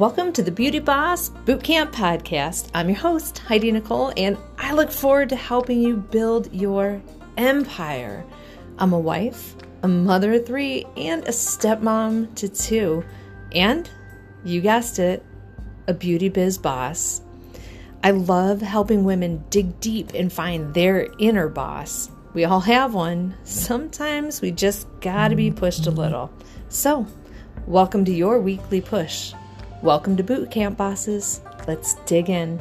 Welcome to the Beauty Boss Bootcamp Podcast. I'm your host, Heidi Nicole, and I look forward to helping you build your empire. I'm a wife, a mother of three, and a stepmom to two. And you guessed it, a beauty biz boss. I love helping women dig deep and find their inner boss. We all have one. Sometimes we just gotta be pushed a little. So, welcome to your weekly push. Welcome to Boot Camp Bosses. Let's dig in.